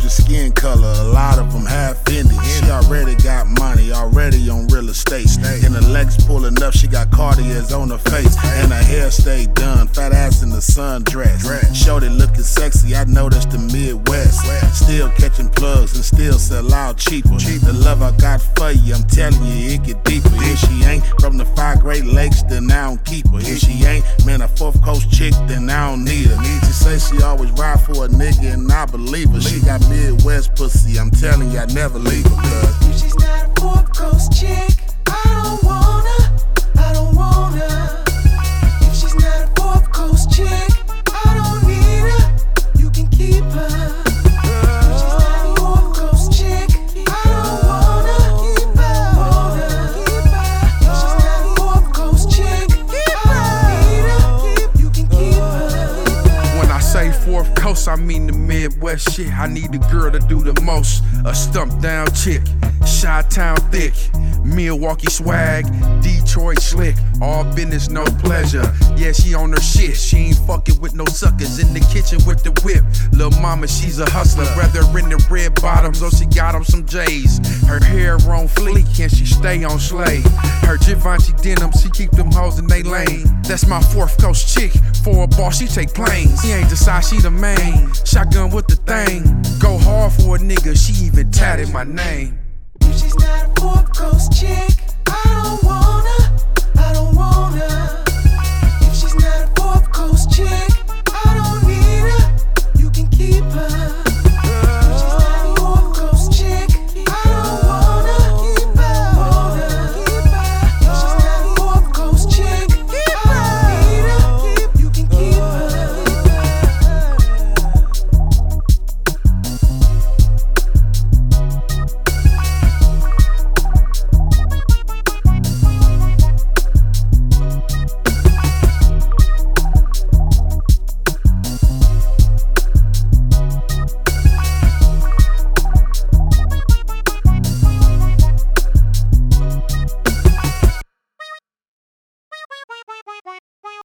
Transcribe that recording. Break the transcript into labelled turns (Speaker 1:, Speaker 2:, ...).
Speaker 1: gorgeous skin color, a lot of them half Indian. She already got money, already on real estate. In the legs pulling up, she got Cartiers on her face. And her hair stay done, fat ass in the sundress. Shorty looking sexy, I noticed the Midwest. Still catching plugs and still sell out cheaper. The love I got for you, I'm telling you, it get deeper. If she ain't from the five Great Lakes, then I don't keep her. If she fourth coast chick, then I don't need her. She say she always ride for a nigga, and I believe her. She got Midwest pussy, I'm telling you, I never leave her. Cause If she's
Speaker 2: not a fourth coast chick, coast, I mean the Midwest shit. I need a girl to do the most. A stump down chick, Chi Town thick, Milwaukee swag, Detroit slick. All business, no pleasure. Yeah, she on her shit. She ain't fucking with no suckers in the kitchen with the whip. Lil' mama, she's a hustler. Brother in the red bottoms, oh, she got on some J's. Her hair on fleek, and she stay on slay. Her Givenchy denim, she keep them hoes in they lane. That's my fourth coast chick. For a boss, she take planes. She ain't the side, she the main. Shotgun with the thing. Go hard for a nigga, she even tatted my name. If she's not a fourth coast chick, I don't wanna.